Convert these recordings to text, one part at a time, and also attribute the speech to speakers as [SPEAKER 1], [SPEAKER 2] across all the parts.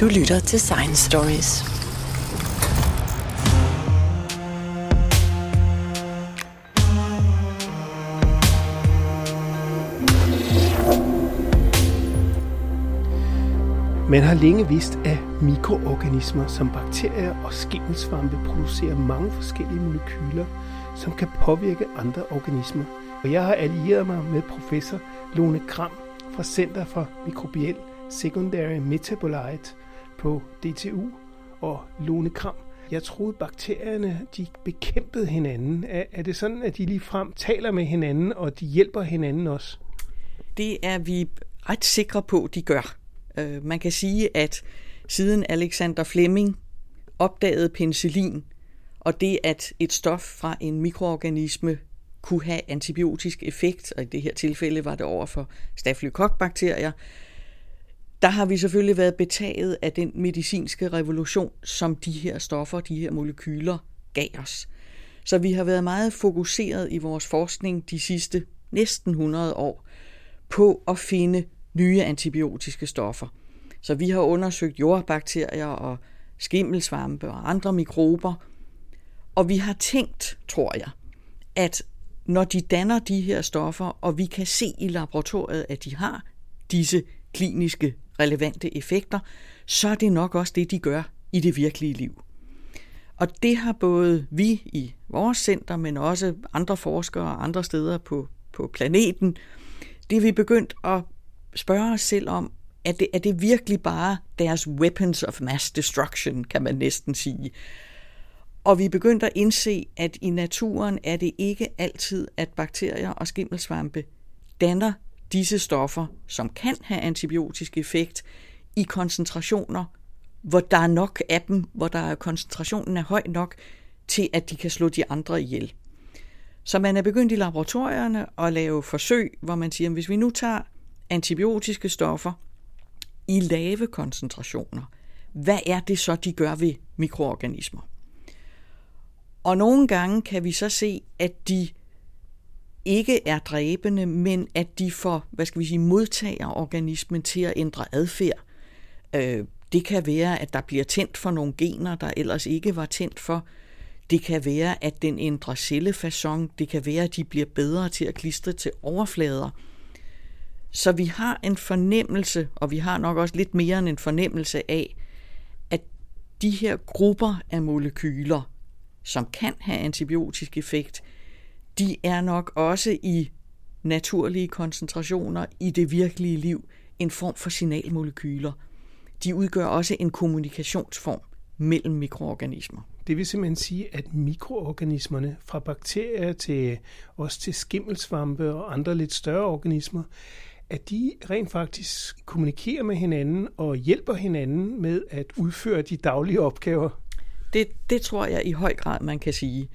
[SPEAKER 1] Du lytter til Science Stories.
[SPEAKER 2] Man har længe vidst, at mikroorganismer som bakterier og skimmelsvampe producerer mange forskellige molekyler, som kan påvirke andre organismer. Og jeg har allieret mig med professor Lone Kram fra Center for Mikrobiel Secondary Metabolite på DTU og Lone Kram. Jeg troede, bakterierne de bekæmpede hinanden. Er, er det sådan, at de lige frem taler med hinanden, og de hjælper hinanden også?
[SPEAKER 3] Det er vi ret sikre på, de gør. Øh, man kan sige, at siden Alexander Fleming opdagede penicillin, og det at et stof fra en mikroorganisme kunne have antibiotisk effekt, og i det her tilfælde var det over for staphylococcus-bakterier, der har vi selvfølgelig været betaget af den medicinske revolution, som de her stoffer, de her molekyler gav os. Så vi har været meget fokuseret i vores forskning de sidste næsten 100 år på at finde nye antibiotiske stoffer. Så vi har undersøgt jordbakterier og skimmelsvampe og andre mikrober, og vi har tænkt, tror jeg, at når de danner de her stoffer, og vi kan se i laboratoriet, at de har disse kliniske relevante effekter, så er det nok også det, de gør i det virkelige liv. Og det har både vi i vores center, men også andre forskere og andre steder på, på planeten, det er vi begyndt at spørge os selv om, er det, er det virkelig bare deres weapons of mass destruction, kan man næsten sige. Og vi er begyndt at indse, at i naturen er det ikke altid, at bakterier og skimmelsvampe danner disse stoffer, som kan have antibiotisk effekt, i koncentrationer, hvor der er nok af dem, hvor der er koncentrationen er høj nok til, at de kan slå de andre ihjel. Så man er begyndt i laboratorierne at lave forsøg, hvor man siger, at hvis vi nu tager antibiotiske stoffer i lave koncentrationer, hvad er det så, de gør ved mikroorganismer? Og nogle gange kan vi så se, at de ikke er dræbende, men at de får, hvad skal vi sige, modtager organismen til at ændre adfærd. Øh, det kan være, at der bliver tændt for nogle gener, der ellers ikke var tændt for. Det kan være, at den ændrer cellefason. Det kan være, at de bliver bedre til at klistre til overflader. Så vi har en fornemmelse, og vi har nok også lidt mere end en fornemmelse af, at de her grupper af molekyler, som kan have antibiotisk effekt, de er nok også i naturlige koncentrationer i det virkelige liv en form for signalmolekyler. De udgør også en kommunikationsform mellem mikroorganismer.
[SPEAKER 2] Det vil simpelthen sige, at mikroorganismerne, fra bakterier til også til skimmelsvampe og andre lidt større organismer, at de rent faktisk kommunikerer med hinanden og hjælper hinanden med at udføre de daglige opgaver.
[SPEAKER 3] Det, det tror jeg i høj grad, man kan sige.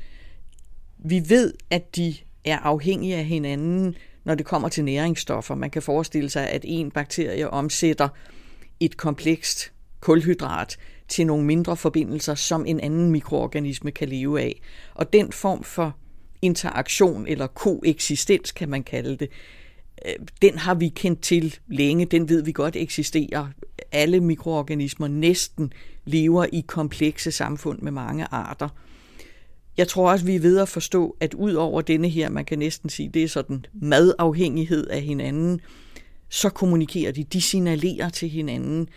[SPEAKER 3] Vi ved, at de er afhængige af hinanden, når det kommer til næringsstoffer. Man kan forestille sig, at en bakterie omsætter et komplekst kulhydrat til nogle mindre forbindelser, som en anden mikroorganisme kan leve af. Og den form for interaktion eller koeksistens, kan man kalde det, øh, den har vi kendt til længe. Den ved vi godt eksisterer. Alle mikroorganismer næsten lever i komplekse samfund med mange arter. Jeg tror også, vi er ved at forstå, at ud over denne her, man kan næsten sige, det er sådan madafhængighed af hinanden, så kommunikerer de, de signalerer til hinanden.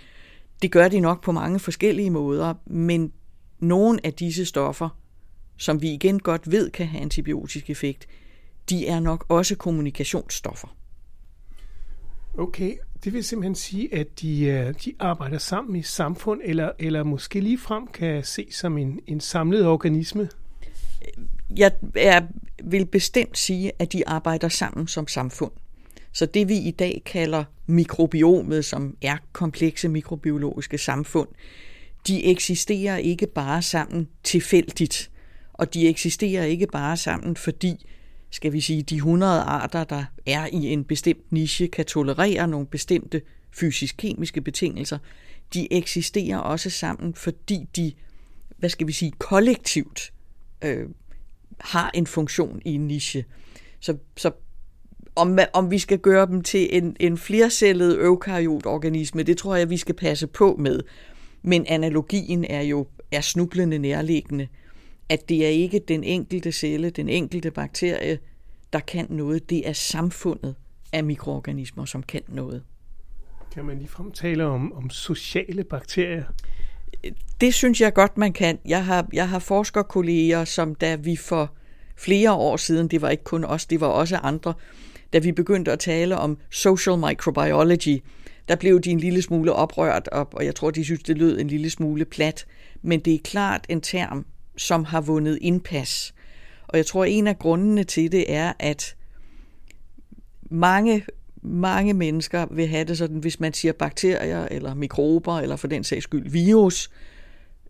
[SPEAKER 3] Det gør de nok på mange forskellige måder, men nogle af disse stoffer, som vi igen godt ved kan have antibiotisk effekt, de er nok også kommunikationsstoffer.
[SPEAKER 2] Okay, det vil simpelthen sige, at de, øh, de arbejder sammen i samfund, eller, eller måske lige frem kan ses som en, en samlet organisme?
[SPEAKER 3] Jeg er, vil bestemt sige, at de arbejder sammen som samfund. Så det vi i dag kalder mikrobiomet, som er komplekse mikrobiologiske samfund, de eksisterer ikke bare sammen tilfældigt, og de eksisterer ikke bare sammen, fordi skal vi sige, de 100 arter, der er i en bestemt niche, kan tolerere nogle bestemte fysisk-kemiske betingelser. De eksisterer også sammen, fordi de, hvad skal vi sige, kollektivt øh, har en funktion i en niche. Så, så om, om vi skal gøre dem til en, en flercellet eukaryotorganisme, det tror jeg, vi skal passe på med. Men analogien er jo er snublende nærliggende, at det er ikke den enkelte celle, den enkelte bakterie, der kan noget. Det er samfundet af mikroorganismer, som kan noget.
[SPEAKER 2] Kan man ligefrem tale om, om sociale bakterier?
[SPEAKER 3] Det synes jeg godt, man kan. Jeg har, jeg har forskerkolleger, som da vi for flere år siden, det var ikke kun os, det var også andre, da vi begyndte at tale om social microbiology, der blev de en lille smule oprørt op, og jeg tror, de synes, det lød en lille smule plat. Men det er klart en term, som har vundet indpas. Og jeg tror, en af grundene til det er, at mange, mange mennesker vil have det sådan, hvis man siger bakterier eller mikrober, eller for den sags skyld virus,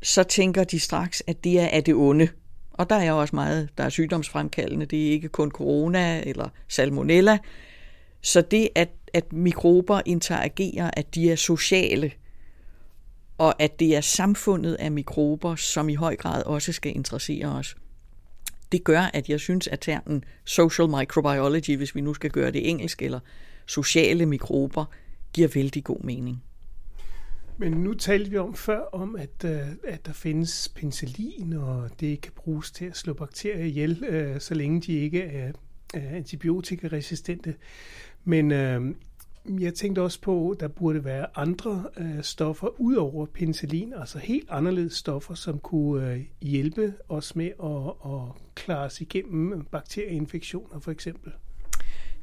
[SPEAKER 3] så tænker de straks, at det er af det onde. Og der er også meget, der er sygdomsfremkaldende. Det er ikke kun corona eller salmonella. Så det, at, at mikrober interagerer, at de er sociale, og at det er samfundet af mikrober, som i høj grad også skal interessere os. Det gør, at jeg synes, at termen social microbiology, hvis vi nu skal gøre det engelsk, eller sociale mikrober, giver vældig god mening.
[SPEAKER 2] Men nu talte vi om før om, at, øh, at der findes penicillin, og det kan bruges til at slå bakterier ihjel, øh, så længe de ikke er, antibiotikaresistente. Men øh, jeg tænkte også på, at der burde være andre stoffer ud over penicillin, altså helt anderledes stoffer, som kunne hjælpe os med at, at klare os igennem bakterieinfektioner for eksempel.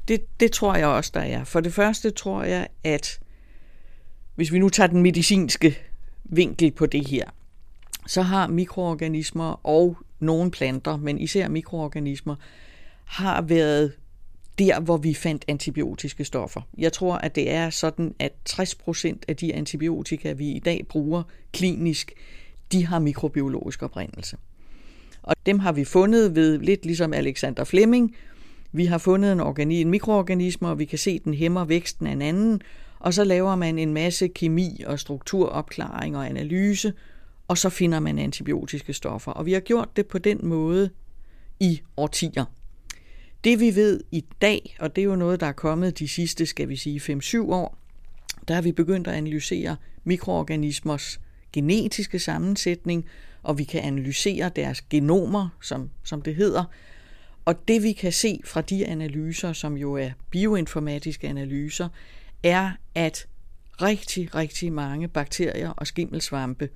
[SPEAKER 3] Det, det tror jeg også, der er. For det første tror jeg, at hvis vi nu tager den medicinske vinkel på det her, så har mikroorganismer og nogle planter, men især mikroorganismer, har været der, hvor vi fandt antibiotiske stoffer. Jeg tror, at det er sådan, at 60% af de antibiotika, vi i dag bruger klinisk, de har mikrobiologisk oprindelse. Og dem har vi fundet ved, lidt ligesom Alexander Fleming, vi har fundet en, organi- en mikroorganisme, og vi kan se, at den hæmmer væksten af en anden, og så laver man en masse kemi og strukturopklaring og analyse, og så finder man antibiotiske stoffer. Og vi har gjort det på den måde i årtier. Det vi ved i dag, og det er jo noget, der er kommet de sidste, skal vi sige, 5-7 år, der har vi begyndt at analysere mikroorganismers genetiske sammensætning, og vi kan analysere deres genomer, som, som det hedder. Og det vi kan se fra de analyser, som jo er bioinformatiske analyser, er, at rigtig, rigtig mange bakterier og skimmelsvampe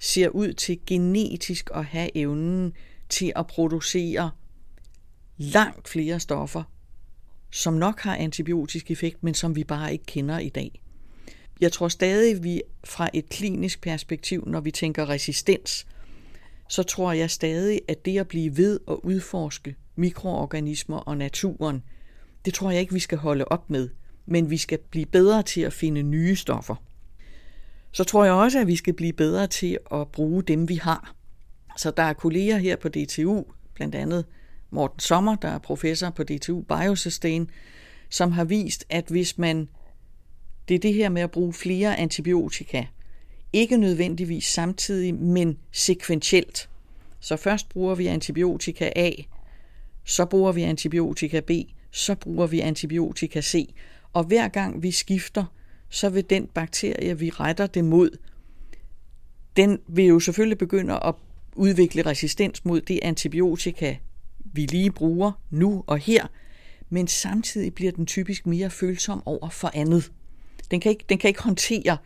[SPEAKER 3] ser ud til genetisk at have evnen til at producere langt flere stoffer, som nok har antibiotisk effekt, men som vi bare ikke kender i dag. Jeg tror stadig, vi fra et klinisk perspektiv, når vi tænker resistens, så tror jeg stadig, at det at blive ved at udforske mikroorganismer og naturen, det tror jeg ikke, vi skal holde op med men vi skal blive bedre til at finde nye stoffer. Så tror jeg også, at vi skal blive bedre til at bruge dem, vi har. Så der er kolleger her på DTU, blandt andet Morten Sommer, der er professor på DTU Biosustain, som har vist, at hvis man, det er det her med at bruge flere antibiotika, ikke nødvendigvis samtidig, men sekventielt. Så først bruger vi antibiotika A, så bruger vi antibiotika B, så bruger vi antibiotika C, og hver gang vi skifter, så vil den bakterie, vi retter det mod, den vil jo selvfølgelig begynde at udvikle resistens mod det antibiotika, vi lige bruger nu og her, men samtidig bliver den typisk mere følsom over for andet. Den kan ikke, den kan ikke håndtere,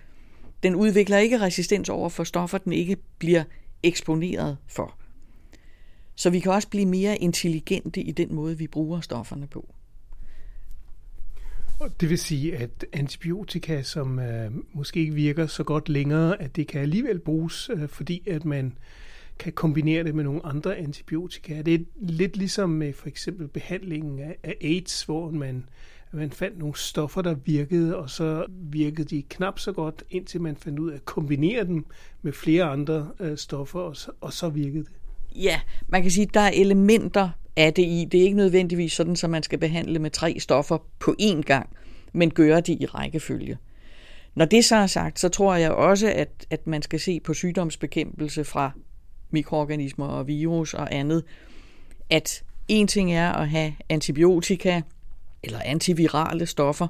[SPEAKER 3] den udvikler ikke resistens over for stoffer, den ikke bliver eksponeret for. Så vi kan også blive mere intelligente i den måde, vi bruger stofferne på.
[SPEAKER 2] Det vil sige, at antibiotika, som øh, måske ikke virker så godt længere, at det kan alligevel bruges, øh, fordi at man kan kombinere det med nogle andre antibiotika. Det er lidt ligesom med for eksempel behandlingen af, af AIDS, hvor man, man fandt nogle stoffer, der virkede, og så virkede de knap så godt, indtil man fandt ud af at kombinere dem med flere andre øh, stoffer, og så, og så virkede det.
[SPEAKER 3] Ja, man kan sige, at der er elementer af det i. Det er ikke nødvendigvis sådan, at man skal behandle med tre stoffer på én gang, men gøre det i rækkefølge. Når det så er sagt, så tror jeg også, at, at man skal se på sygdomsbekæmpelse fra mikroorganismer og virus og andet, at en ting er at have antibiotika eller antivirale stoffer,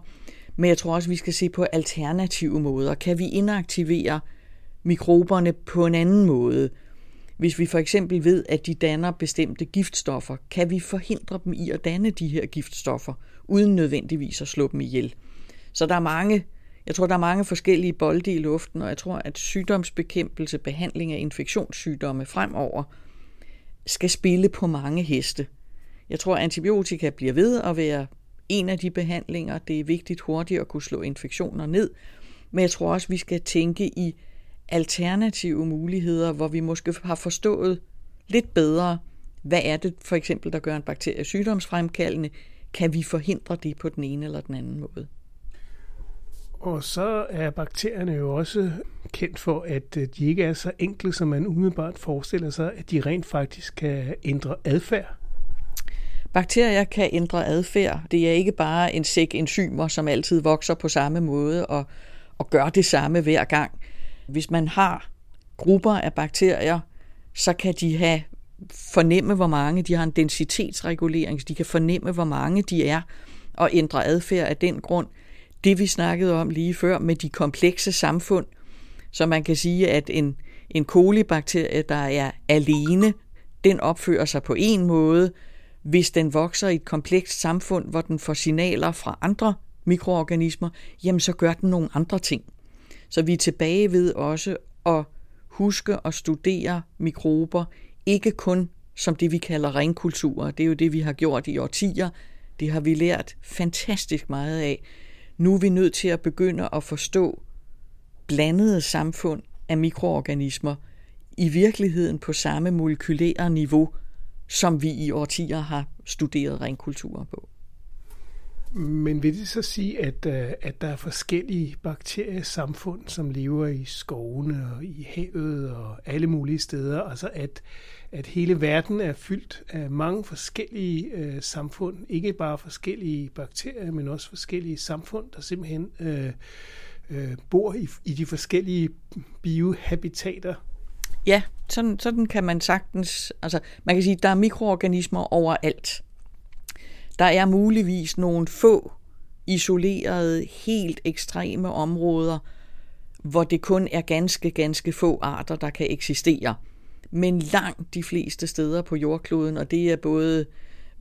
[SPEAKER 3] men jeg tror også, at vi skal se på alternative måder. Kan vi inaktivere mikroberne på en anden måde. Hvis vi for eksempel ved, at de danner bestemte giftstoffer, kan vi forhindre dem i at danne de her giftstoffer, uden nødvendigvis at slå dem ihjel. Så der er mange, jeg tror, der er mange forskellige bolde i luften, og jeg tror, at sygdomsbekæmpelse, behandling af infektionssygdomme fremover, skal spille på mange heste. Jeg tror, at antibiotika bliver ved at være en af de behandlinger. Det er vigtigt hurtigt at kunne slå infektioner ned. Men jeg tror også, at vi skal tænke i alternative muligheder, hvor vi måske har forstået lidt bedre, hvad er det for eksempel, der gør en bakterie sygdomsfremkaldende? Kan vi forhindre det på den ene eller den anden måde?
[SPEAKER 2] Og så er bakterierne jo også kendt for, at øh, de ikke er så enkle, som man umiddelbart forestiller sig, at de rent faktisk kan ændre adfærd.
[SPEAKER 3] Bakterier kan ændre adfærd. Det er ikke bare en sæk enzymer, som altid vokser på samme måde og, og gør det samme hver gang. Hvis man har grupper af bakterier, så kan de have fornemme, hvor mange, de har en densitetsregulering, så de kan fornemme, hvor mange de er, og ændre adfærd af den grund. Det vi snakkede om lige før med de komplekse samfund, så man kan sige, at en, en kolibakterie, der er alene, den opfører sig på en måde, hvis den vokser i et komplekst samfund, hvor den får signaler fra andre mikroorganismer, jamen så gør den nogle andre ting. Så vi er tilbage ved også at huske at studere mikrober, ikke kun som det, vi kalder ringkulturer. Det er jo det, vi har gjort i årtier. Det har vi lært fantastisk meget af. Nu er vi nødt til at begynde at forstå blandede samfund af mikroorganismer i virkeligheden på samme molekylære niveau, som vi i årtier har studeret ringkulturer på.
[SPEAKER 2] Men vil det så sige, at, øh, at der er forskellige bakteriesamfund, som lever i skovene og i havet og alle mulige steder? Altså at, at hele verden er fyldt af mange forskellige øh, samfund. Ikke bare forskellige bakterier, men også forskellige samfund, der simpelthen øh, øh, bor i, i de forskellige biohabitater.
[SPEAKER 3] Ja, sådan, sådan kan man sagtens... Altså, man kan sige, at der er mikroorganismer overalt. Der er muligvis nogle få isolerede, helt ekstreme områder, hvor det kun er ganske, ganske få arter, der kan eksistere. Men langt de fleste steder på jordkloden, og det er både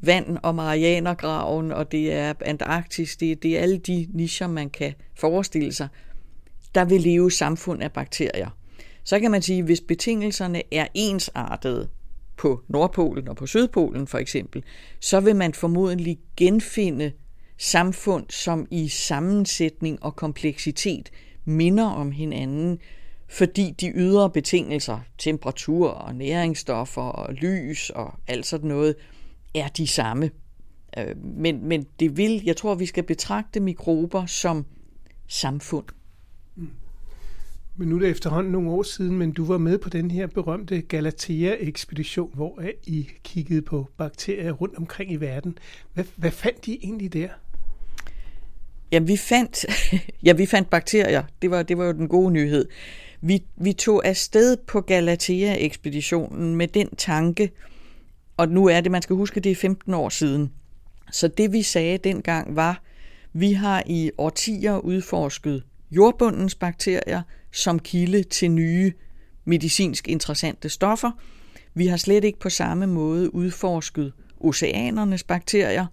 [SPEAKER 3] vand og Marianergraven, og det er Antarktis, det, det er alle de nischer, man kan forestille sig, der vil leve samfund af bakterier. Så kan man sige, hvis betingelserne er ensartede, på Nordpolen og på Sydpolen for eksempel, så vil man formodentlig genfinde samfund, som i sammensætning og kompleksitet minder om hinanden, fordi de ydre betingelser, temperatur og næringsstoffer og lys og alt sådan noget, er de samme. Øh, men, men det vil, jeg tror, vi skal betragte mikrober som samfund.
[SPEAKER 2] Men nu er det efterhånden nogle år siden, men du var med på den her berømte Galatea-ekspedition, hvor I kiggede på bakterier rundt omkring i verden. Hvad, hvad fandt I egentlig der?
[SPEAKER 3] Jamen, vi fandt, ja, vi fandt bakterier. Det var, det var jo den gode nyhed. Vi, vi tog afsted på Galatea-ekspeditionen med den tanke, og nu er det, man skal huske, det er 15 år siden. Så det vi sagde dengang var, vi har i årtier udforsket jordbundens bakterier som kilde til nye medicinsk interessante stoffer. Vi har slet ikke på samme måde udforsket oceanernes bakterier.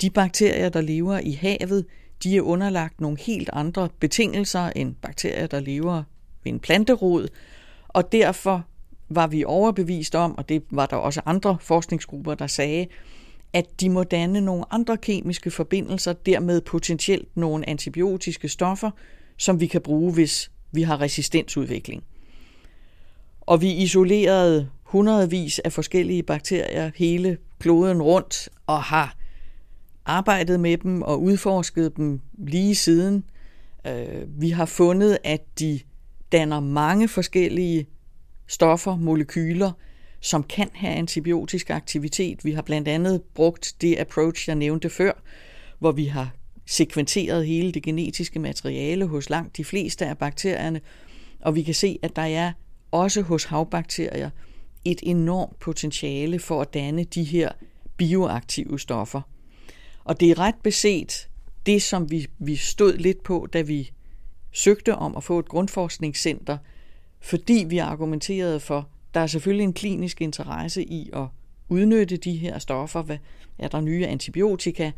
[SPEAKER 3] De bakterier, der lever i havet, de er underlagt nogle helt andre betingelser end bakterier, der lever ved en planterod, og derfor var vi overbevist om, og det var der også andre forskningsgrupper, der sagde, at de må danne nogle andre kemiske forbindelser, dermed potentielt nogle antibiotiske stoffer, som vi kan bruge, hvis vi har resistensudvikling. Og vi isolerede hundredvis af forskellige bakterier hele kloden rundt og har arbejdet med dem og udforsket dem lige siden. Øh, vi har fundet, at de danner mange forskellige stoffer, molekyler, som kan have antibiotisk aktivitet. Vi har blandt andet brugt det approach, jeg nævnte før, hvor vi har sekventeret hele det genetiske materiale hos langt de fleste af bakterierne, og vi kan se, at der er også hos havbakterier et enormt potentiale for at danne de her bioaktive stoffer. Og det er ret beset det, som vi, vi stod lidt på, da vi søgte om at få et grundforskningscenter, fordi vi argumenterede for, der er selvfølgelig en klinisk interesse i at udnytte de her stoffer. Hvad er der nye antibiotika?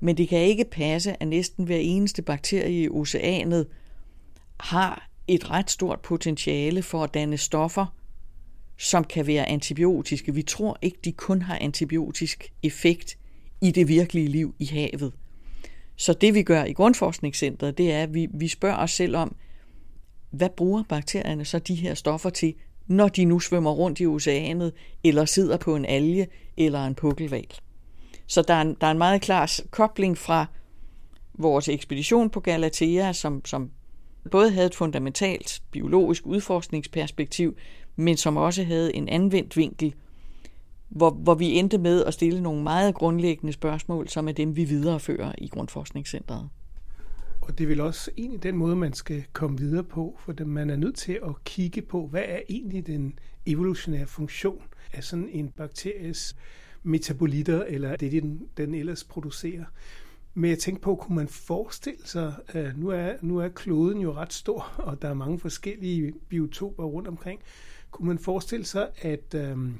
[SPEAKER 3] Men det kan ikke passe, at næsten hver eneste bakterie i oceanet har et ret stort potentiale for at danne stoffer, som kan være antibiotiske. Vi tror ikke, de kun har antibiotisk effekt i det virkelige liv i havet. Så det vi gør i Grundforskningscentret, det er, at vi, vi spørger os selv om, hvad bruger bakterierne så de her stoffer til, når de nu svømmer rundt i oceanet, eller sidder på en alge eller en pukkelval. Så der er, en, der er en meget klar kobling fra vores ekspedition på Galatea, som, som både havde et fundamentalt biologisk udforskningsperspektiv, men som også havde en anvendt vinkel, hvor, hvor vi endte med at stille nogle meget grundlæggende spørgsmål, som er dem, vi viderefører i Grundforskningscentret.
[SPEAKER 2] Og det er vel også egentlig den måde, man skal komme videre på, for man er nødt til at kigge på, hvad er egentlig den evolutionære funktion af sådan en bakteries metabolitter, eller det, den, den ellers producerer. Men jeg tænkte på, kunne man forestille sig, at nu er, nu er kloden jo ret stor, og der er mange forskellige biotoper rundt omkring. Kunne man forestille sig, at, øhm,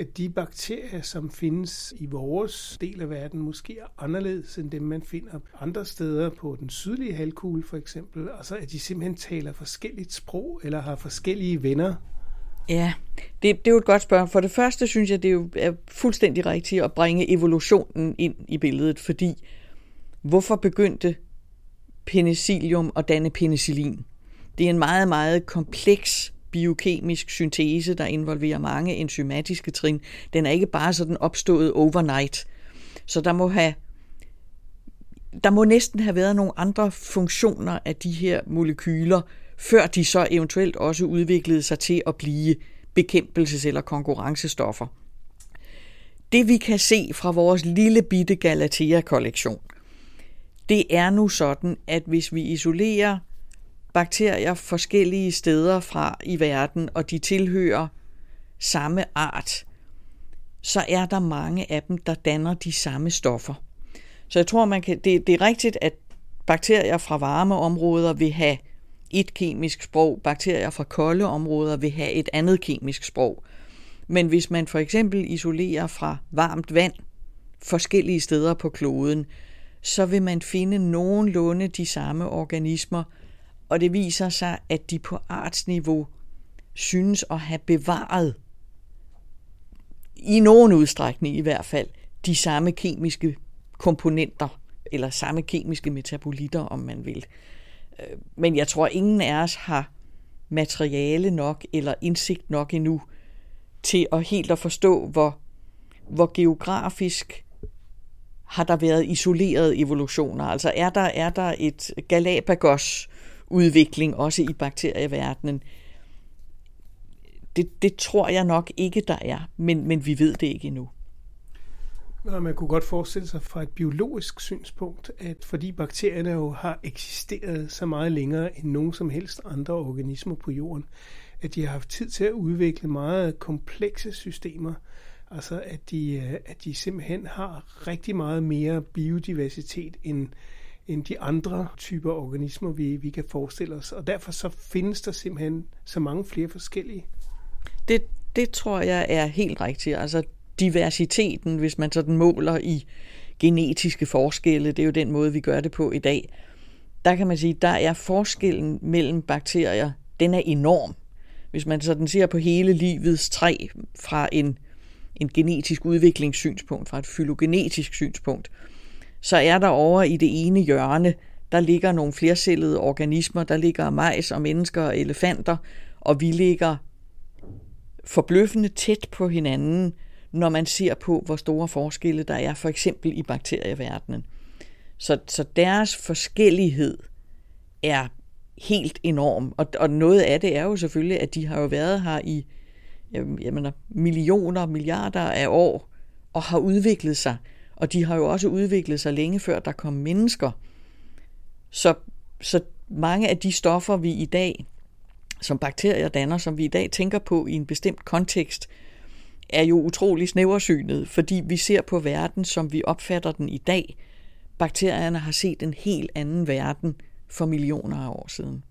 [SPEAKER 2] at de bakterier, som findes i vores del af verden, måske er anderledes end dem, man finder andre steder på den sydlige halvkugle for eksempel, og så at de simpelthen taler forskelligt sprog eller har forskellige venner?
[SPEAKER 3] Ja, det, det er jo et godt spørgsmål. For det første synes jeg, det er jo er fuldstændig rigtigt at bringe evolutionen ind i billedet, fordi hvorfor begyndte penicillium at danne penicillin? Det er en meget, meget kompleks biokemisk syntese, der involverer mange enzymatiske trin. Den er ikke bare sådan opstået overnight. Så der må have der må næsten have været nogle andre funktioner af de her molekyler, før de så eventuelt også udviklede sig til at blive bekæmpelses- eller konkurrencestoffer. Det vi kan se fra vores lille bitte Galatea-kollektion, det er nu sådan, at hvis vi isolerer bakterier forskellige steder fra i verden, og de tilhører samme art, så er der mange af dem, der danner de samme stoffer. Så jeg tror, man kan, det, det er rigtigt, at bakterier fra varme områder vil have et kemisk sprog, bakterier fra kolde områder vil have et andet kemisk sprog. Men hvis man for eksempel isolerer fra varmt vand forskellige steder på kloden, så vil man finde nogenlunde de samme organismer, og det viser sig, at de på artsniveau synes at have bevaret, i nogen udstrækning i hvert fald, de samme kemiske komponenter, eller samme kemiske metabolitter, om man vil. Øh, men jeg tror, ingen af os har materiale nok eller indsigt nok endnu til at helt at forstå, hvor, hvor geografisk har der været isolerede evolutioner. Altså er der, er der et Galapagos udvikling også i bakterieverdenen? Det, det tror jeg nok ikke, der er, men, men vi ved det ikke endnu.
[SPEAKER 2] Nå, man kunne godt forestille sig fra et biologisk synspunkt, at fordi bakterierne jo har eksisteret så meget længere end nogen som helst andre organismer på jorden, at de har haft tid til at udvikle meget komplekse systemer, altså at de, øh, at de simpelthen har rigtig meget mere biodiversitet end, end de andre typer organismer, vi, vi kan forestille os. Og derfor så findes der simpelthen så mange flere forskellige.
[SPEAKER 3] Det, det tror jeg er helt rigtigt. Altså diversiteten, hvis man sådan måler i genetiske forskelle, det er jo den måde, vi gør det på i dag, der kan man sige, der er forskellen mellem bakterier, den er enorm. Hvis man sådan ser på hele livets træ fra en, en genetisk udviklingssynspunkt, fra et fylogenetisk synspunkt, så er der over i det ene hjørne, der ligger nogle flercellede organismer, der ligger majs og mennesker og elefanter, og vi ligger forbløffende tæt på hinanden, når man ser på, hvor store forskelle der er, for eksempel i bakterieverdenen. Så, så deres forskellighed er helt enorm, og, og noget af det er jo selvfølgelig, at de har jo været her i jeg mener, millioner, milliarder af år, og har udviklet sig. Og de har jo også udviklet sig længe før der kom mennesker. Så, så mange af de stoffer, vi i dag, som bakterier danner, som vi i dag tænker på i en bestemt kontekst, er jo utrolig snæversynet, fordi vi ser på verden, som vi opfatter den i dag. Bakterierne har set en helt anden verden for millioner af år siden.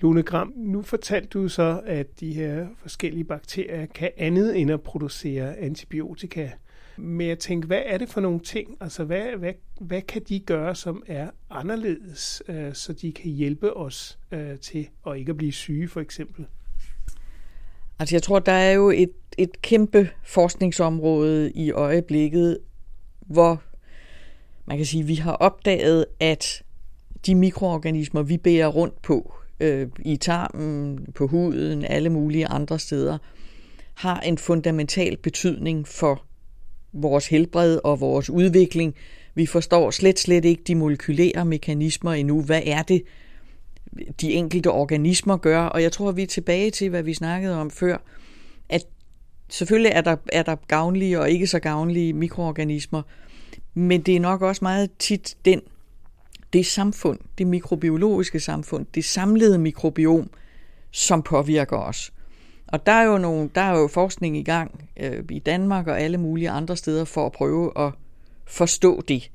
[SPEAKER 2] Lone Gram, nu fortalte du så, at de her forskellige bakterier kan andet end at producere antibiotika. Men jeg tænker, hvad er det for nogle ting? Altså, hvad, hvad, hvad kan de gøre, som er anderledes, øh, så de kan hjælpe os øh, til at ikke at blive syge, for eksempel?
[SPEAKER 3] Altså, jeg tror, der er jo et, et kæmpe forskningsområde i øjeblikket, hvor man kan sige, vi har opdaget, at de mikroorganismer, vi bærer rundt på, øh, i tarmen, på huden, alle mulige andre steder, har en fundamental betydning for vores helbred og vores udvikling. Vi forstår slet, slet ikke de molekylære mekanismer endnu. Hvad er det, de enkelte organismer gør? Og jeg tror, vi er tilbage til, hvad vi snakkede om før, at selvfølgelig er der, er der gavnlige og ikke så gavnlige mikroorganismer, men det er nok også meget tit den, det samfund, det mikrobiologiske samfund, det samlede mikrobiom, som påvirker os. Og der er jo, nogle, der er jo forskning i gang øh, i Danmark og alle mulige andre steder for at prøve at forstå det.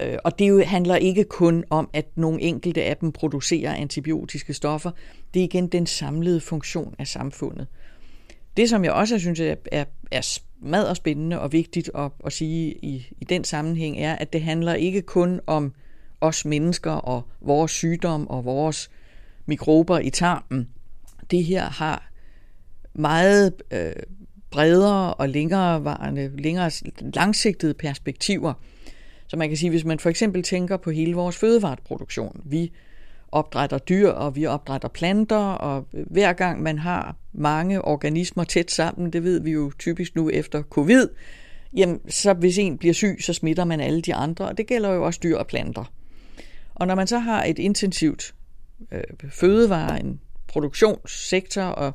[SPEAKER 3] Øh, og det jo handler ikke kun om, at nogle enkelte af dem producerer antibiotiske stoffer. Det er igen den samlede funktion af samfundet. Det, som jeg også synes er, er, er meget spændende og vigtigt at, at sige i, i den sammenhæng, er, at det handler ikke kun om os mennesker og vores sygdom og vores mikrober i tarmen. Det her har meget øh, bredere og længerevarende, længere langsigtede perspektiver. Så man kan sige, hvis man for eksempel tænker på hele vores fødevareproduktion. Vi opdrætter dyr, og vi opdrætter planter, og hver gang man har mange organismer tæt sammen, det ved vi jo typisk nu efter covid, jamen så hvis en bliver syg, så smitter man alle de andre, og det gælder jo også dyr og planter. Og når man så har et intensivt øh, fødevare, en produktionssektor, og,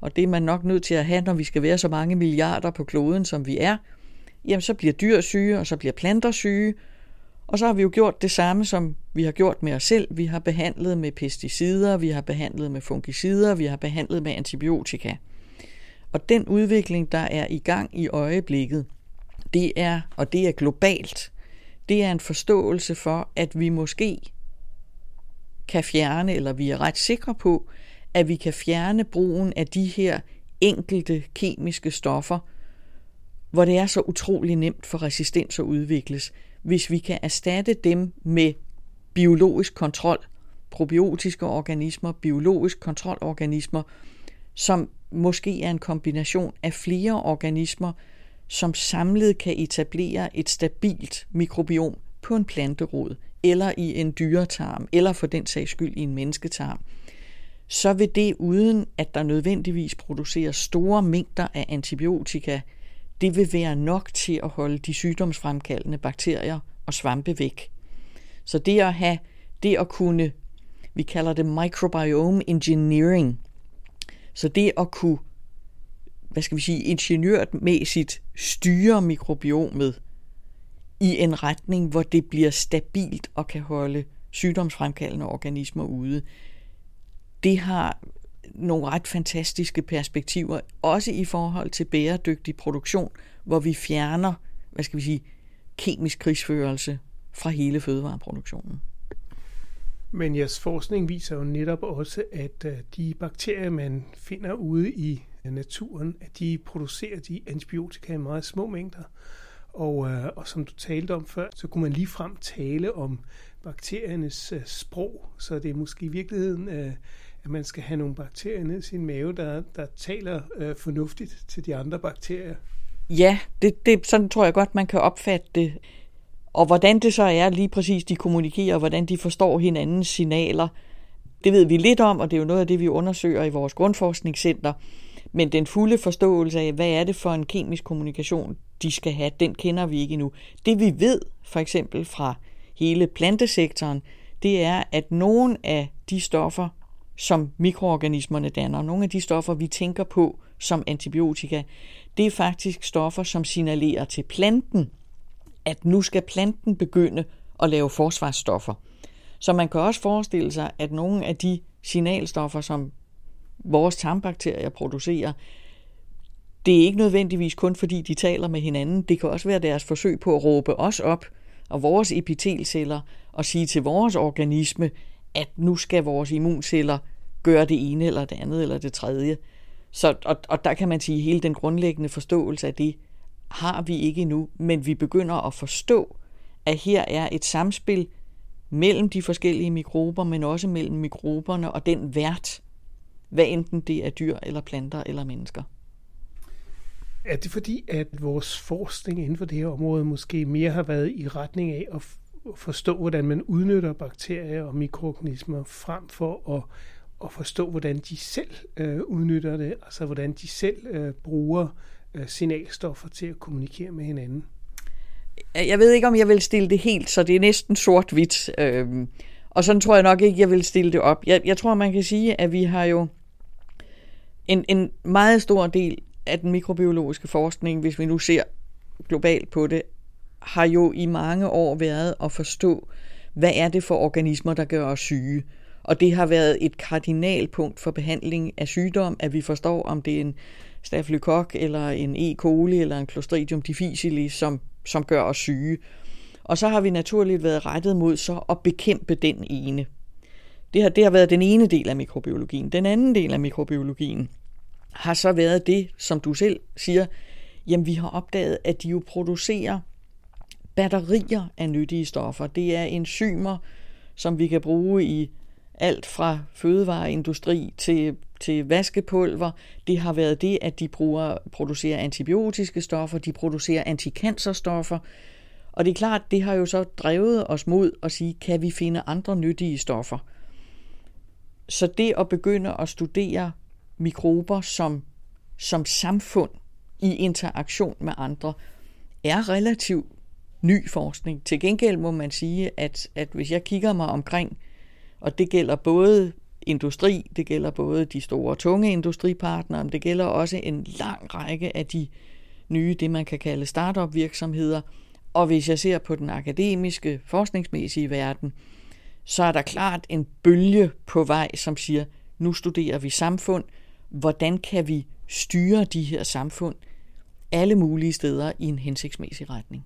[SPEAKER 3] og det er man nok nødt til at have, når vi skal være så mange milliarder på kloden, som vi er, jamen så bliver dyr syge, og så bliver planter syge, og så har vi jo gjort det samme, som vi har gjort med os selv. Vi har behandlet med pesticider, vi har behandlet med fungicider, vi har behandlet med antibiotika. Og den udvikling, der er i gang i øjeblikket, det er, og det er globalt, det er en forståelse for, at vi måske kan fjerne, eller vi er ret sikre på, at vi kan fjerne brugen af de her enkelte kemiske stoffer, hvor det er så utrolig nemt for resistens at udvikles, hvis vi kan erstatte dem med biologisk kontrol, probiotiske organismer, biologisk kontrolorganismer, som måske er en kombination af flere organismer, som samlet kan etablere et stabilt mikrobiom på en planterod, eller i en dyretarm, eller for den sags skyld i en mennesketarm, så vil det uden at der nødvendigvis produceres store mængder af antibiotika, det vil være nok til at holde de sygdomsfremkaldende bakterier og svampe væk. Så det at have, det at kunne, vi kalder det microbiome engineering, så det at kunne hvad skal vi sige, ingeniørmæssigt styre mikrobiomet i en retning, hvor det bliver stabilt og kan holde sygdomsfremkaldende organismer ude. Det har nogle ret fantastiske perspektiver, også i forhold til bæredygtig produktion, hvor vi fjerner, hvad skal vi sige, kemisk krigsførelse fra hele fødevareproduktionen.
[SPEAKER 2] Men jeres forskning viser jo netop også, at øh, de bakterier, man finder ude i øh, naturen, at de producerer de antibiotika i meget små mængder. Og, øh, og som du talte om før, så kunne man lige frem tale om bakteriernes øh, sprog. Så det er måske i virkeligheden, øh, at man skal have nogle bakterier ned i sin mave, der, der taler øh, fornuftigt til de andre bakterier.
[SPEAKER 3] Ja, det, det, sådan tror jeg godt, man kan opfatte det. Og hvordan det så er lige præcis, de kommunikerer, hvordan de forstår hinandens signaler, det ved vi lidt om, og det er jo noget af det, vi undersøger i vores grundforskningscenter. Men den fulde forståelse af, hvad er det for en kemisk kommunikation, de skal have, den kender vi ikke endnu. Det vi ved, for eksempel fra hele plantesektoren, det er, at nogle af de stoffer, som mikroorganismerne danner, nogle af de stoffer, vi tænker på som antibiotika, det er faktisk stoffer, som signalerer til planten, at nu skal planten begynde at lave forsvarsstoffer. Så man kan også forestille sig, at nogle af de signalstoffer, som vores tarmbakterier producerer, det er ikke nødvendigvis kun fordi de taler med hinanden. Det kan også være deres forsøg på at råbe os op og vores epitelceller og sige til vores organisme, at nu skal vores immunceller gøre det ene eller det andet eller det tredje. Så, og, og der kan man sige, at hele den grundlæggende forståelse af det har vi ikke endnu, men vi begynder at forstå, at her er et samspil mellem de forskellige mikrober, men også mellem mikroberne og den vært, hvad enten det er dyr eller planter eller mennesker.
[SPEAKER 2] Er det fordi, at vores forskning inden for det her område måske mere har været i retning af at forstå, hvordan man udnytter bakterier og mikroorganismer, frem for at, at forstå, hvordan de selv øh, udnytter det, altså hvordan de selv øh, bruger øh, signalstoffer til at kommunikere med hinanden?
[SPEAKER 3] Jeg ved ikke, om jeg vil stille det helt, så det er næsten sort-hvidt. Øhm, og sådan tror jeg nok ikke, jeg vil stille det op. Jeg, jeg tror, man kan sige, at vi har jo en, en meget stor del af den mikrobiologiske forskning, hvis vi nu ser globalt på det, har jo i mange år været at forstå, hvad er det for organismer, der gør os syge. Og det har været et kardinalpunkt for behandling af sygdom, at vi forstår, om det er en stafylokok, eller en E. coli, eller en Clostridium difficile, som, som gør os syge. Og så har vi naturligt været rettet mod så at bekæmpe den ene. Det har, det har været den ene del af mikrobiologien. Den anden del af mikrobiologien har så været det, som du selv siger, jamen vi har opdaget, at de jo producerer batterier af nyttige stoffer. Det er enzymer, som vi kan bruge i alt fra fødevareindustri til, til vaskepulver. Det har været det, at de bruger, producerer antibiotiske stoffer, de producerer antikancerstoffer. Og det er klart, det har jo så drevet os mod at sige, kan vi finde andre nyttige stoffer? Så det at begynde at studere mikrober som, som samfund i interaktion med andre, er relativt ny forskning. Til gengæld må man sige, at, at hvis jeg kigger mig omkring, og det gælder både industri, det gælder både de store tunge industripartnere, men det gælder også en lang række af de nye, det man kan kalde startup virksomheder. Og hvis jeg ser på den akademiske, forskningsmæssige verden, så er der klart en bølge på vej, som siger, nu studerer vi samfund, hvordan kan vi styre de her samfund alle mulige steder i en hensigtsmæssig retning.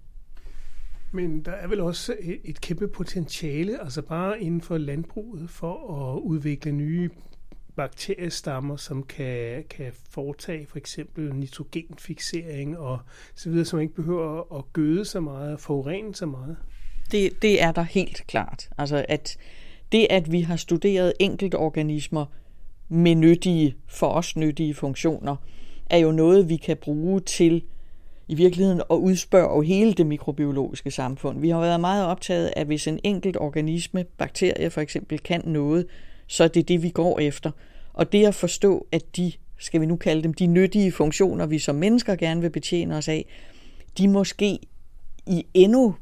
[SPEAKER 2] Men der er vel også et kæmpe potentiale, altså bare inden for landbruget, for at udvikle nye bakteriestammer, som kan, kan foretage for eksempel nitrogenfixering og så videre, som ikke behøver at gøde så meget og forurene så meget.
[SPEAKER 3] Det, det er der helt klart. Altså at det, at vi har studeret enkelte organismer med nyttige, for os nyttige funktioner, er jo noget, vi kan bruge til i virkeligheden og udspørge hele det mikrobiologiske samfund. Vi har været meget optaget af, at hvis en enkelt organisme, bakterie for eksempel, kan noget, så er det det, vi går efter. Og det at forstå, at de, skal vi nu kalde dem, de nyttige funktioner, vi som mennesker gerne vil betjene os af, de måske i endnu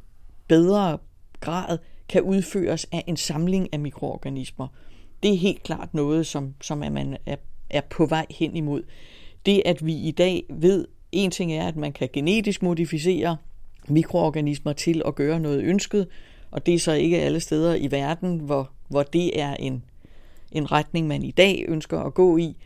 [SPEAKER 3] bedre grad kan udføres af en samling af mikroorganismer. Det er helt klart noget, som, som er man er, er på vej hen imod. Det, at vi i dag ved, en ting er, at man kan genetisk modificere mikroorganismer til at gøre noget ønsket, og det er så ikke alle steder i verden, hvor, hvor det er en, en retning, man i dag ønsker at gå i.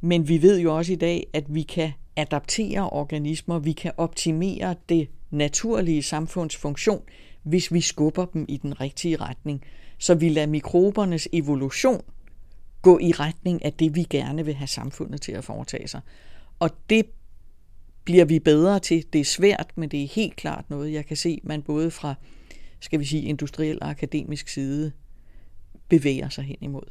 [SPEAKER 3] Men vi ved jo også i dag, at vi kan adaptere organismer, vi kan optimere det naturlige samfundsfunktion, hvis vi skubber dem i den rigtige retning. Så vi lader mikrobernes evolution gå i retning af det, vi gerne vil have samfundet til at foretage sig. Og det bliver vi bedre til. Det er svært, men det er helt klart noget, jeg kan se, man både fra, skal vi sige, industriel og akademisk side bevæger sig hen imod.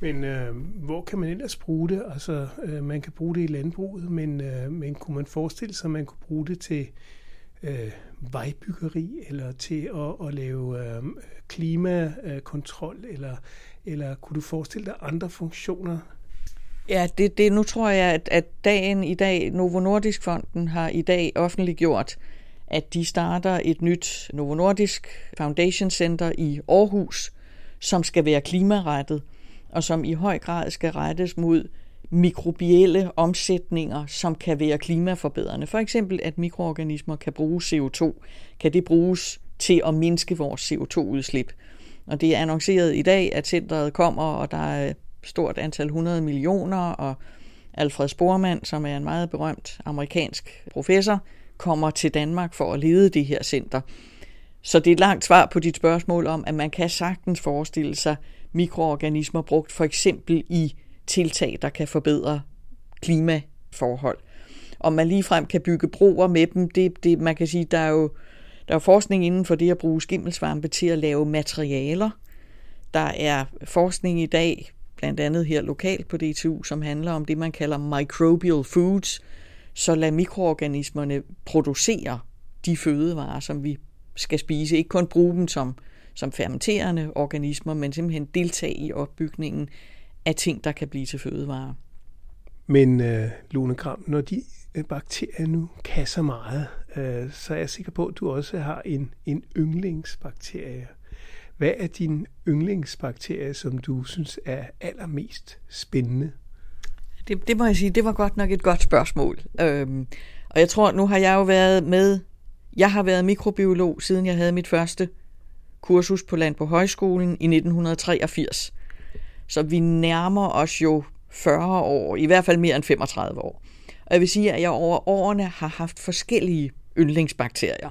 [SPEAKER 2] Men øh, hvor kan man ellers bruge det? Altså, øh, man kan bruge det i landbruget, men, øh, men kunne man forestille sig, at man kunne bruge det til øh, vejbyggeri, eller til at, at lave øh, klimakontrol, eller, eller kunne du forestille dig andre funktioner,
[SPEAKER 3] Ja, det, det, nu tror jeg, at, at dagen i dag, Novo Nordisk Fonden har i dag offentliggjort, at de starter et nyt Novo Nordisk Foundation Center i Aarhus, som skal være klimarettet, og som i høj grad skal rettes mod mikrobielle omsætninger, som kan være klimaforbedrende. For eksempel, at mikroorganismer kan bruge CO2. Kan det bruges til at mindske vores CO2-udslip? Og det er annonceret i dag, at centret kommer, og der er stort antal 100 millioner, og Alfred Spormand, som er en meget berømt amerikansk professor, kommer til Danmark for at lede det her center. Så det er et langt svar på dit spørgsmål om, at man kan sagtens forestille sig mikroorganismer brugt for eksempel i tiltag, der kan forbedre klimaforhold. Om man ligefrem kan bygge broer med dem, det, det man kan sige, der er jo der er forskning inden for det at bruge skimmelsvampe til at lave materialer. Der er forskning i dag, blandt andet her lokalt på DTU, som handler om det, man kalder microbial foods, så lad mikroorganismerne producere de fødevarer, som vi skal spise. Ikke kun bruge dem som, som fermenterende organismer, men simpelthen deltage i opbygningen af ting, der kan blive til fødevarer.
[SPEAKER 2] Men øh, Lone Kram, når de øh, bakterier nu kan så meget, øh, så er jeg sikker på, at du også har en, en yndlingsbakterie. Hvad er din yndlingsbakterie, som du synes er allermest spændende?
[SPEAKER 3] Det, det må jeg sige, det var godt nok et godt spørgsmål. Øhm, og jeg tror, nu har jeg jo været med, jeg har været mikrobiolog, siden jeg havde mit første kursus på Land på Højskolen i 1983. Så vi nærmer os jo 40 år, i hvert fald mere end 35 år. Og jeg vil sige, at jeg over årene har haft forskellige yndlingsbakterier.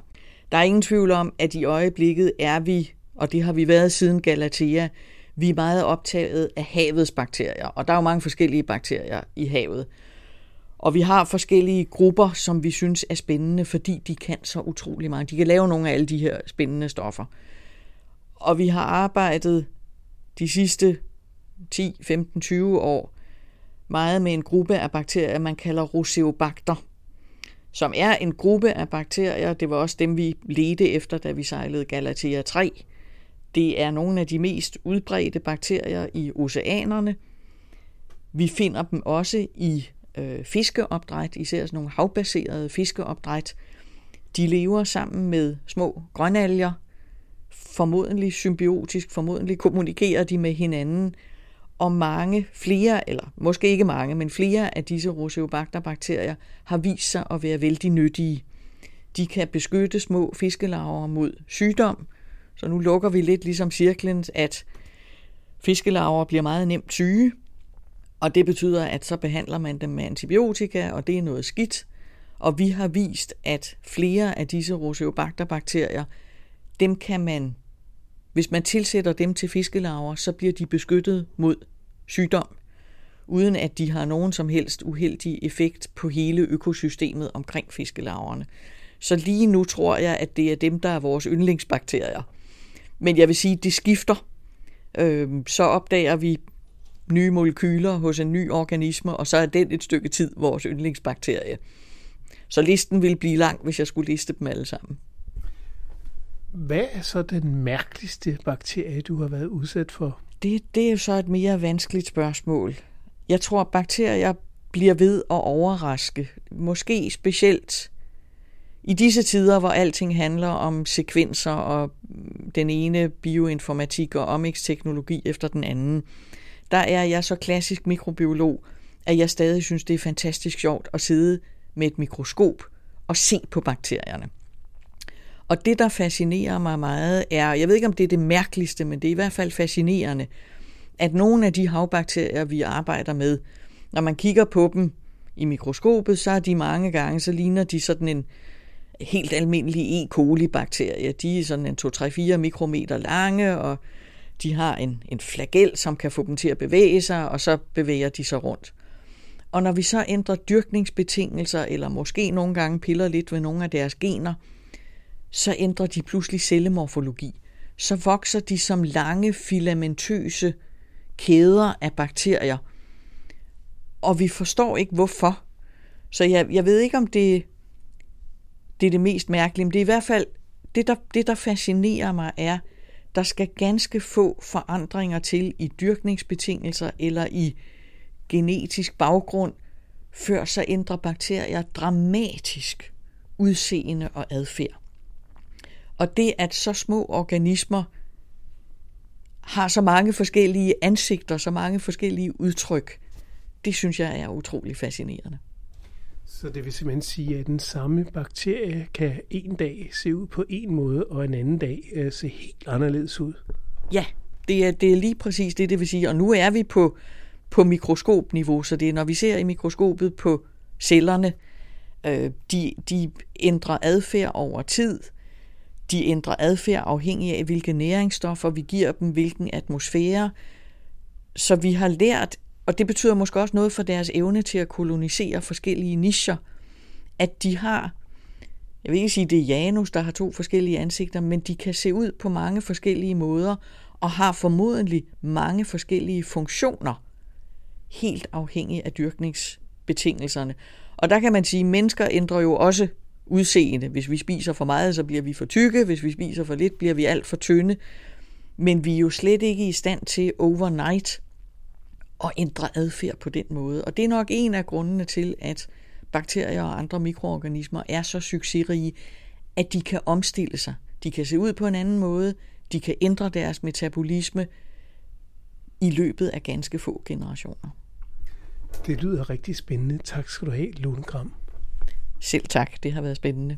[SPEAKER 3] Der er ingen tvivl om, at i øjeblikket er vi, og det har vi været siden Galatea, vi er meget optaget af havets bakterier, og der er jo mange forskellige bakterier i havet. Og vi har forskellige grupper, som vi synes er spændende, fordi de kan så utrolig meget. De kan lave nogle af alle de her spændende stoffer. Og vi har arbejdet de sidste 10, 15, 20 år meget med en gruppe af bakterier, man kalder Roseobacter, som er en gruppe af bakterier. Det var også dem, vi ledte efter, da vi sejlede Galatea 3. Det er nogle af de mest udbredte bakterier i oceanerne. Vi finder dem også i øh, fiskeopdræt, især sådan nogle havbaserede fiskeopdræt. De lever sammen med små grønalger, formodentlig symbiotisk, formodentlig kommunikerer de med hinanden, og mange, flere, eller måske ikke mange, men flere af disse Roseobacter-bakterier har vist sig at være vældig nyttige. De kan beskytte små fiskelarver mod sygdom, så nu lukker vi lidt ligesom cirklen, at fiskelarver bliver meget nemt syge, og det betyder, at så behandler man dem med antibiotika, og det er noget skidt. Og vi har vist, at flere af disse roseobacterbakterier, dem kan man hvis man tilsætter dem til fiskelarver, så bliver de beskyttet mod sygdom, uden at de har nogen som helst uheldig effekt på hele økosystemet omkring fiskelarverne. Så lige nu tror jeg, at det er dem, der er vores yndlingsbakterier. Men jeg vil sige, at det skifter. Øh, så opdager vi nye molekyler hos en ny organisme, og så er den et stykke tid vores yndlingsbakterie. Så listen vil blive lang, hvis jeg skulle liste dem alle sammen.
[SPEAKER 2] Hvad er så den mærkeligste bakterie, du har været udsat for?
[SPEAKER 3] Det, det er jo så et mere vanskeligt spørgsmål. Jeg tror, at bakterier bliver ved at overraske. Måske specielt i disse tider, hvor alting handler om sekvenser og den ene bioinformatik og omics-teknologi efter den anden, der er jeg så klassisk mikrobiolog, at jeg stadig synes, det er fantastisk sjovt at sidde med et mikroskop og se på bakterierne. Og det, der fascinerer mig meget, er, jeg ved ikke, om det er det mærkeligste, men det er i hvert fald fascinerende, at nogle af de havbakterier, vi arbejder med, når man kigger på dem i mikroskopet, så er de mange gange, så ligner de sådan en helt almindelige E. coli-bakterier. De er sådan en 2-3-4 mikrometer lange, og de har en, en flagel, som kan få dem til at bevæge sig, og så bevæger de sig rundt. Og når vi så ændrer dyrkningsbetingelser, eller måske nogle gange piller lidt ved nogle af deres gener, så ændrer de pludselig cellemorfologi. Så vokser de som lange filamentøse kæder af bakterier. Og vi forstår ikke hvorfor. Så jeg, jeg ved ikke, om det, det er det mest mærkelige, men det er i hvert fald, det der, det der fascinerer mig er, der skal ganske få forandringer til i dyrkningsbetingelser eller i genetisk baggrund, før så ændrer bakterier dramatisk udseende og adfærd. Og det, at så små organismer har så mange forskellige ansigter, så mange forskellige udtryk, det synes jeg er utrolig fascinerende.
[SPEAKER 2] Så det vil simpelthen sige, at den samme bakterie kan en dag se ud på en måde, og en anden dag øh, se helt anderledes ud?
[SPEAKER 3] Ja, det er, det er lige præcis det, det vil sige. Og nu er vi på, på mikroskopniveau, så det er, når vi ser i mikroskopet på cellerne, øh, de, de ændrer adfærd over tid – De ændrer adfærd afhængig af, hvilke næringsstoffer vi giver dem, hvilken atmosfære. Så vi har lært, og det betyder måske også noget for deres evne til at kolonisere forskellige nischer, at de har, jeg vil ikke sige, det er Janus, der har to forskellige ansigter, men de kan se ud på mange forskellige måder, og har formodentlig mange forskellige funktioner, helt afhængig af dyrkningsbetingelserne. Og der kan man sige, at mennesker ændrer jo også udseende. Hvis vi spiser for meget, så bliver vi for tykke. Hvis vi spiser for lidt, bliver vi alt for tynde. Men vi er jo slet ikke i stand til overnight at ændre adfærd på den måde. Og det er nok en af grundene til, at bakterier og andre mikroorganismer er så succesrige, at de kan omstille sig. De kan se ud på en anden måde. De kan ændre deres metabolisme i løbet af ganske få generationer.
[SPEAKER 2] Det lyder rigtig spændende. Tak skal du have, Lone Gram.
[SPEAKER 3] Selv tak, det har været spændende.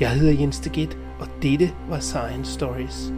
[SPEAKER 2] Jeg hedder Jens Deget, og dette var Science Stories.